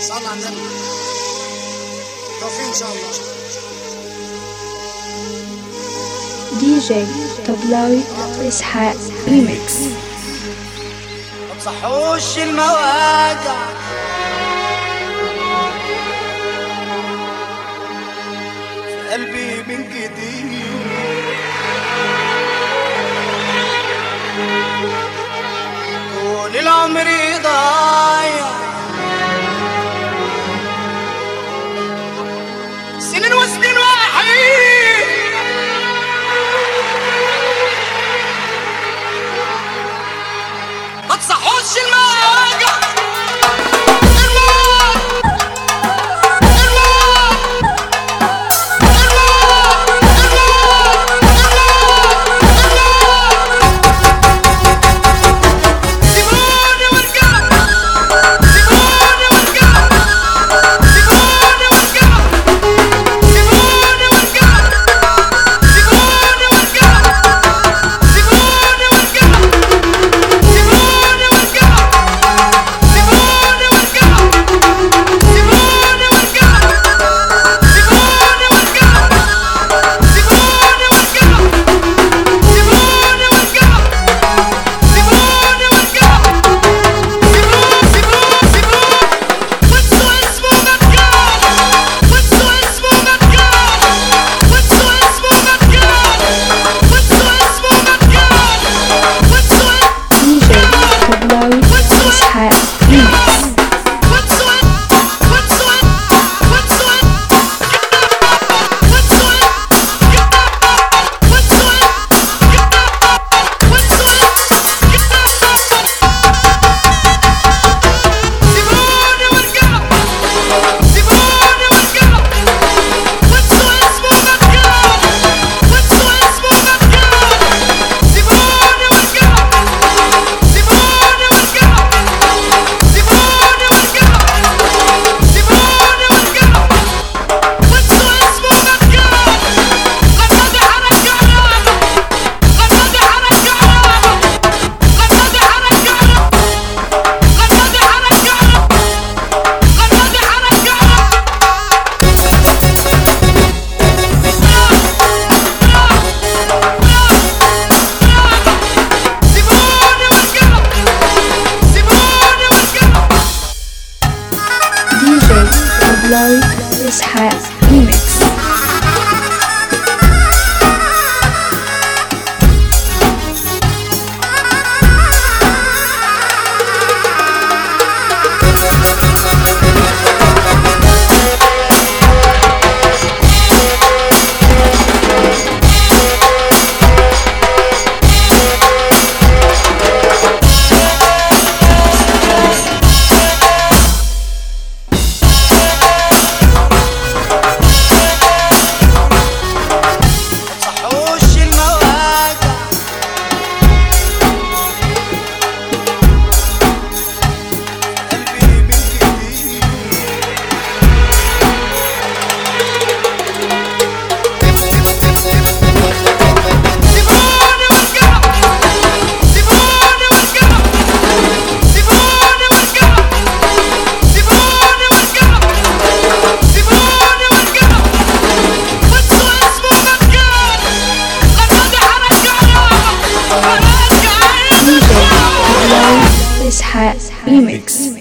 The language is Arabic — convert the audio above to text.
صلى على النبي. توفيق إن شاء الله. دي جي طبلاوي إسحاق ريمكس ما تصحوش المواجع. Blow this hat. Remix. Remix.